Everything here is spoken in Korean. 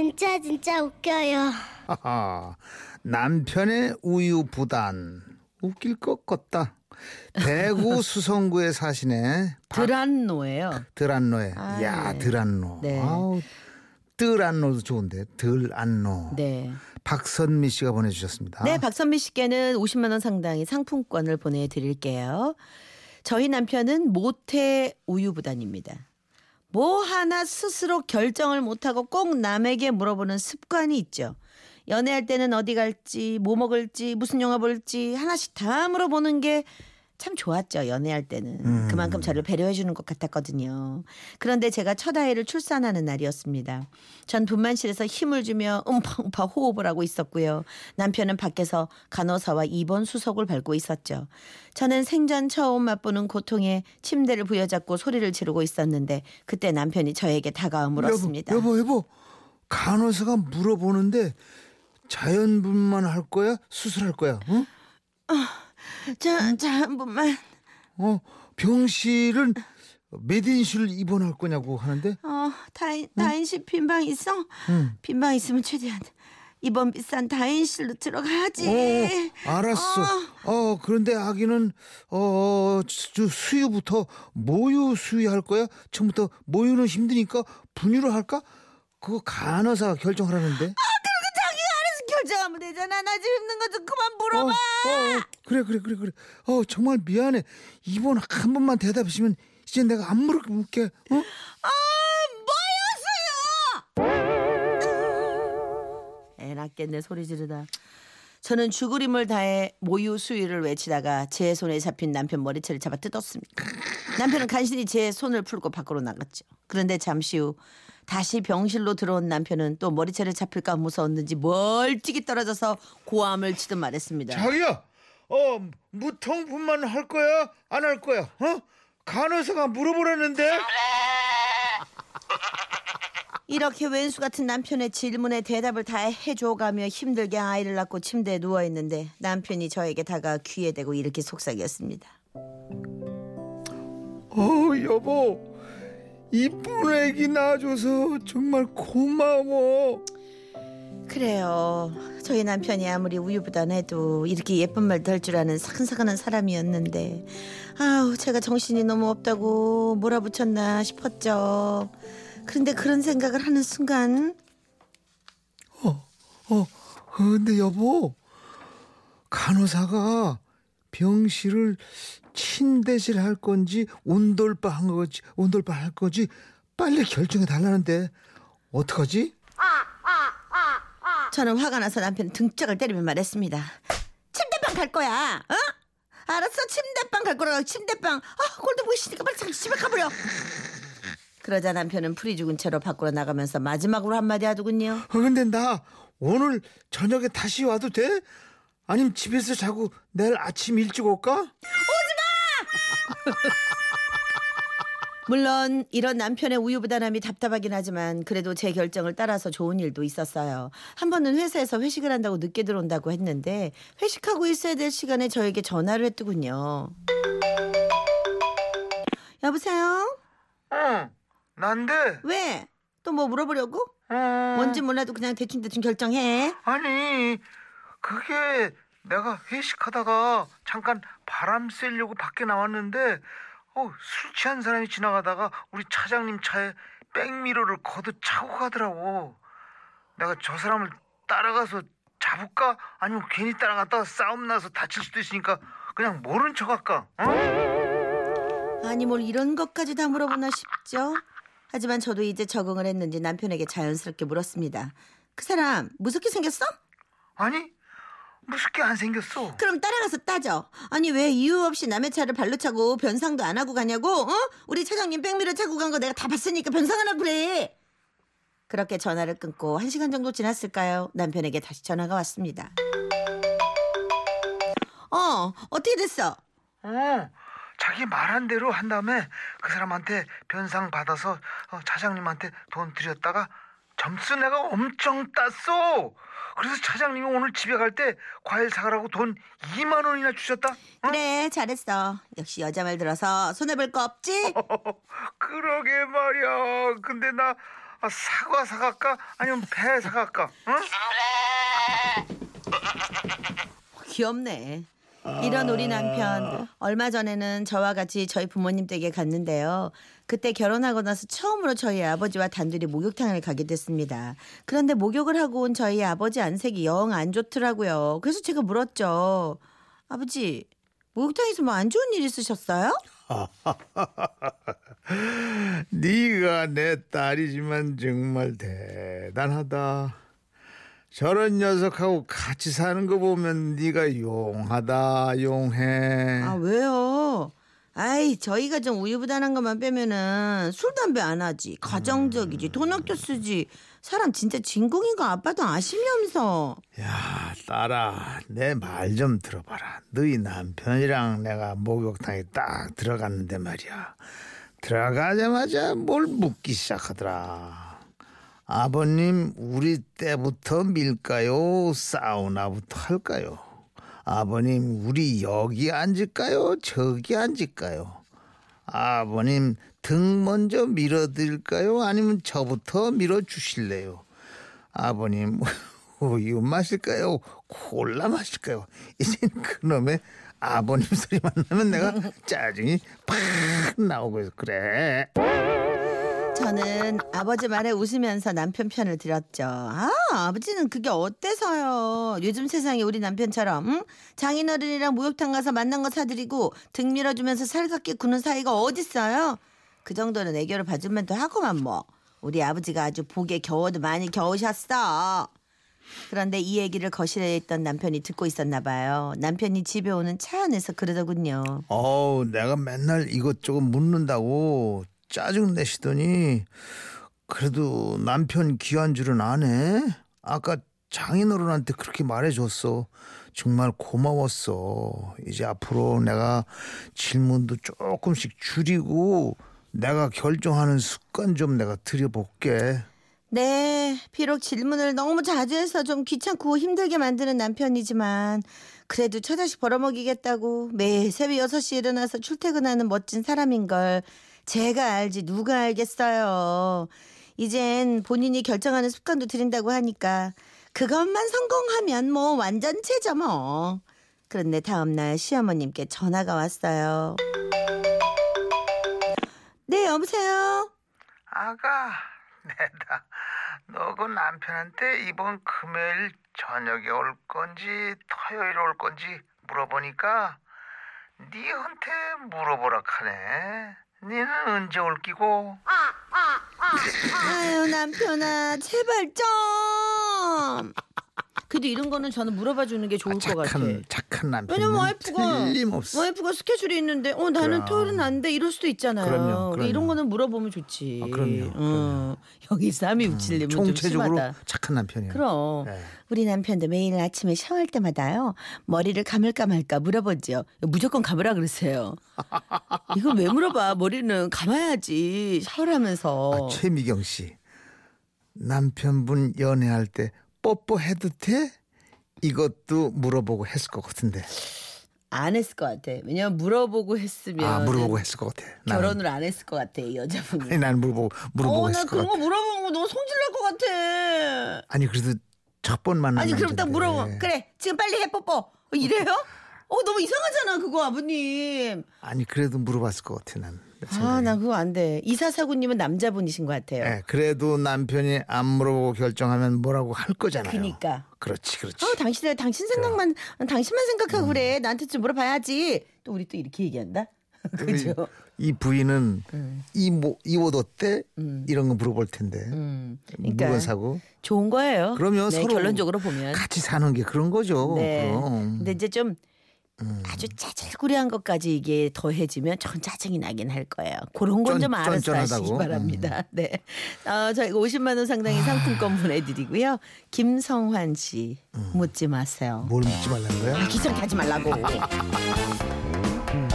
진짜 진짜 웃겨요. 하하, 남편의 우유 부단 웃길 것 같다. 대구 수성구에 사시네. 박- 드란노예요. 드란노에. 아, 야 네. 드란노. 네. 아우 뜰안노도 좋은데 들안노. 네. 박선미 씨가 보내주셨습니다. 네, 박선미 씨께는 50만 원 상당의 상품권을 보내드릴게요. 저희 남편은 모태 우유부단입니다. 뭐 하나 스스로 결정을 못하고 꼭 남에게 물어보는 습관이 있죠. 연애할 때는 어디 갈지, 뭐 먹을지, 무슨 영화 볼지 하나씩 다 물어보는 게 참 좋았죠. 연애할 때는 음. 그만큼 저를 배려해 주는 것 같았거든요. 그런데 제가 첫 아이를 출산하는 날이었습니다. 전 분만실에서 힘을 주며 음파음파 호흡을 하고 있었고요. 남편은 밖에서 간호사와 입원 수속을 밟고 있었죠. 저는 생전 처음 맛보는 고통에 침대를 부여잡고 소리를 지르고 있었는데 그때 남편이 저에게 다가와 물었습니다. 여보, 여보, 여보, 간호사가 물어보는데 자연분만 할 거야? 수술할 거야? 어? 자, 자, 한 번만. 어, 병실은 몇 인실 입원할 거냐고 하는데 어, 다인, 다인실 빈방 있어? 응. 빈방 있으면 최대한 이번 비싼 다인실로 들어가야지. 어, 알았어. 어, 그런데 아기는 어, 수- 수유부터 모유 수유할 거야? 처음부터 모유는 힘드니까 분유를 할까? 그거 간호사가 결정하라는데. 결정하면 되잖아. 나 지금 있는 거좀 그만 어, 물어봐. 어, 어, 그래 그래 그래 그래. 어, 정말 미안해. 이번 한 번만 대답해 주면 이제 내가 안 물어볼게. 어? 아, 뭐였어요? 애 낳겠네 소리 지르다. 저는 죽으림을 다해 모유 수유를 외치다가 제 손에 잡힌 남편 머리채를 잡아 뜯었습니다. 남편은 간신히 제 손을 풀고 밖으로 나갔죠. 그런데 잠시 후 다시 병실로 들어온 남편은 또 머리채를 잡힐까 무서웠는지 멀찍이 떨어져서 고함을 치듯 말했습니다. 자기야, 어 무통분만 할 거야? 안 할 거야? 어? 간호사가 물어보라는데. 이렇게 왼수 같은 남편의 질문에 대답을 다 해줘가며 힘들게 아이를 낳고 침대에 누워 있는데 남편이 저에게 다가 귀에 대고 이렇게 속삭였습니다. 어 여보, 이쁜 애기 낳아줘서 정말 고마워. 그래요. 저희 남편이 아무리 우유부단 해도 이렇게 예쁜 말도 할 줄 아는 사근사근한 사람이었는데 아우 제가 정신이 너무 없다고 몰아붙였나 싶었죠. 그런데 그런 생각을 하는 순간 어, 어, 근데 여보, 간호사가 병실을 침대실 할 건지 온돌바 한 거지, 온돌바 할 거지 빨리 결정해 달라는데 어떡하지? 저는 화가 나서 남편 등짝을 때리며 말했습니다. 침대방 갈 거야. 어? 알았어. 침대방 갈 거라고. 침대방. 아, 꼴도 보기 싫으니까 빨리 집에 가버려. 그러자 남편은 풀이 죽은 채로 밖으로 나가면서 마지막으로 한마디 하더군요. 어, 근데 나 오늘 저녁에 다시 와도 돼? 아니면 집에서 자고 내일 아침 일찍 올까? 물론 이런 남편의 우유부단함이 답답하긴 하지만 그래도 제 결정을 따라서 좋은 일도 있었어요. 한 번은 회사에서 회식을 한다고 늦게 들어온다고 했는데 회식하고 있어야 될 시간에 저에게 전화를 했더군요. 여보세요? 응, 난데. 왜? 또 뭐 물어보려고? 어, 뭔지 몰라도 그냥 대충대충 결정해. 아니, 그게 내가 회식하다가 잠깐 바람 쐬려고 밖에 나왔는데 어, 술 취한 사람이 지나가다가 우리 차장님 차에 백미러를 걷어 차고 가더라고. 내가 저 사람을 따라가서 잡을까? 아니면 괜히 따라갔다가 싸움 나서 다칠 수도 있으니까 그냥 모른 척 할까? 어? 아니 뭘 이런 것까지 다 물어보나 싶죠. 하지만 저도 이제 적응을 했는지 남편에게 자연스럽게 물었습니다. 그 사람 무섭게 생겼어? 아니, 무섭게 안 생겼어. 그럼 따라가서 따져. 아니 왜 이유 없이 남의 차를 발로 차고 변상도 안 하고 가냐고? 어? 우리 차장님 백미러 차고 간 거 내가 다 봤으니까 변상하라 그래. 그렇게 전화를 끊고 한 시간 정도 지났을까요? 남편에게 다시 전화가 왔습니다. 어, 어떻게 됐어? 어, 자기 말한 대로 한 다음에 그 사람한테 변상 받아서 어, 차장님한테 돈 드렸다가 점수 내가 엄청 땄어. 그래서 차장님이 오늘 집에 갈 때 과일 사가라고 돈 2만 원이나 주셨다. 그래, 잘했어. 역시 여자 말 들어서 손해 볼 거 없지? 그러게 말이야. 근데 나 아, 사과 사갈까? 아니면 배 사갈까? 응? 귀엽네. 이런 우리 남편 얼마 전에는 저와 같이 저희 부모님 댁에 갔는데요. 그때 결혼하고 나서 처음으로 저희 아버지와 단둘이 목욕탕을 가게 됐습니다. 그런데 목욕을 하고 온 저희 아버지 안색이 영 안 좋더라고요. 그래서 제가 물었죠. 아버지 목욕탕에서 뭐 안 좋은 일 있으셨어요? 네가 내 딸이지만 정말 대단하다. 저런 녀석하고 같이 사는 거 보면 네가 용하다 용해. 아 왜요? 아이 저희가 좀 우유부단한 것만 빼면은 술 담배 안 하지 가정적이지 돈 아껴 쓰지 사람 진짜 진공인 거 아빠도 아시면서 야 딸아 내 말 좀 들어봐라. 너희 남편이랑 내가 목욕탕에 딱 들어갔는데 말이야. 들어가자마자 뭘 묻기 시작하더라. 아버님 우리 때부터 밀까요? 사우나부터 할까요? 아버님 우리 여기 앉을까요? 저기 앉을까요? 아버님 등 먼저 밀어드릴까요? 아니면 저부터 밀어주실래요? 아버님 우유 마실까요? 콜라 마실까요? 이젠 그놈의 아버님 소리만 나면 내가 짜증이 팍 나오고 그래. 저는 아버지 말에 웃으면서 남편 편을 들었죠. 아 아버지는 그게 어때서요? 요즘 세상에 우리 남편처럼 응? 장인어른이랑 목욕탕 가서 만난 거 사드리고 등 밀어주면서 살갑게 구는 사이가 어딨어요? 그 정도는 애교를 봐주면 또 하고만 뭐. 우리 아버지가 아주 복에 겨워도 많이 겨우셨어. 그런데 이 얘기를 거실에 있던 남편이 듣고 있었나 봐요. 남편이 집에 오는 차 안에서 그러더군요. 어우 내가 맨날 이것저것 묻는다고 짜증 내시더니 그래도 남편 귀한 줄은 아네. 아까 장인어른한테 그렇게 말해줬어. 정말 고마웠어. 이제 앞으로 내가 질문도 조금씩 줄이고 내가 결정하는 습관 좀 내가 들여볼게. 네, 비록 질문을 너무 자주 해서 좀 귀찮고 힘들게 만드는 남편이지만 그래도 처자식 벌어먹이겠다고 매일 새벽 6시에 일어나서 출퇴근하는 멋진 사람인 걸 제가 알지 누가 알겠어요. 이젠 본인이 결정하는 습관도 들인다고 하니까 그것만 성공하면 뭐 완전체죠 뭐. 그런데 다음날 시어머님께 전화가 왔어요. 네, 여보세요? 아가 내다 너그 남편한테 이번 금요일 저녁에 올 건지 토요일에 올 건지 물어보니까 니한테 물어보라 카네 니는 언제 올 끼고 아유 남편아 제발 좀. 그래도 이런 거는 저는 물어봐 주는 게 좋을 아, 것 같아. 착한 착한 남편. 왜냐면 와이프가 틀림없어. 와이프가 스케줄이 있는데 어 나는 그럼. 토요일은 안 돼 이럴 수도 있잖아요. 그럼요, 우리 이런 그럼요. 거는 물어보면 좋지. 아, 그럼요, 어, 여기 삼이육칠님은 좀 총체적으로 심하다. 착한 남편이야. 그럼 네. 우리 남편도 매일 아침에 샤워할 때마다요 머리를 감을까 말까 물어보죠. 무조건 감으라 그러세요. 이거 왜 물어봐? 머리는 감아야지 샤워를 하면서. 아, 최미경 씨 남편분 연애할 때 뽀뽀해도 돼? 이것도 물어보고 했을 것 같은데. 안 했을 것 같아. 왜냐면 물어보고 했으면 아 물어보고 했을 것 같아. 나는. 결혼을 안 했을 것 같아 이 여자분이. 아니 난 물어보고 물어보고 어, 나 했을 것 그런 같아. 거 물어보는 거 너무 성질 날것 같아. 아니 그래도 첫 번 만난 아니 그럼 딱 남자인데. 물어봐. 그래 지금 빨리 해 뽀뽀. 어, 이래요? 어 너무 이상하잖아 그거 아버님. 아니 그래도 물어봤을 것 같아 난. 내 아. 나 그거 안 돼. 이사사구님은 남자분이신 것 같아요. 예, 그래도 남편이 안 물어보고 결정하면 뭐라고 할 거잖아요. 그니까. 그렇지, 그렇지. 아 당신은 당신 생각만 당신만 생각하고 그래. 나한테 좀 물어봐야지. 또 우리 또 이렇게 얘기한다. 그죠? 이 부인은 이, 뭐, 이옷 어때? 음. 이런 거 물어볼 텐데. 음, 그러니까 물건 사고. 좋은 거예요. 그러면 네, 서로 결론적으로 보면. 같이 사는 게 그런 거죠. 네. 그럼. 근데 이제 좀 음. 아주 짜잘구리한 것까지 이게 더해지면 전 짜증이 나긴 할 거예요. 그런 건 쫀- 좀 알아서? 음. 하시기 바랍니다. 네. 어, 저희가 50만 원 상당의 상품권 보내드리고요. 김성환 씨 묻지 마세요. 뭘 묻지 말라는 거야? 기상 하지 말라고.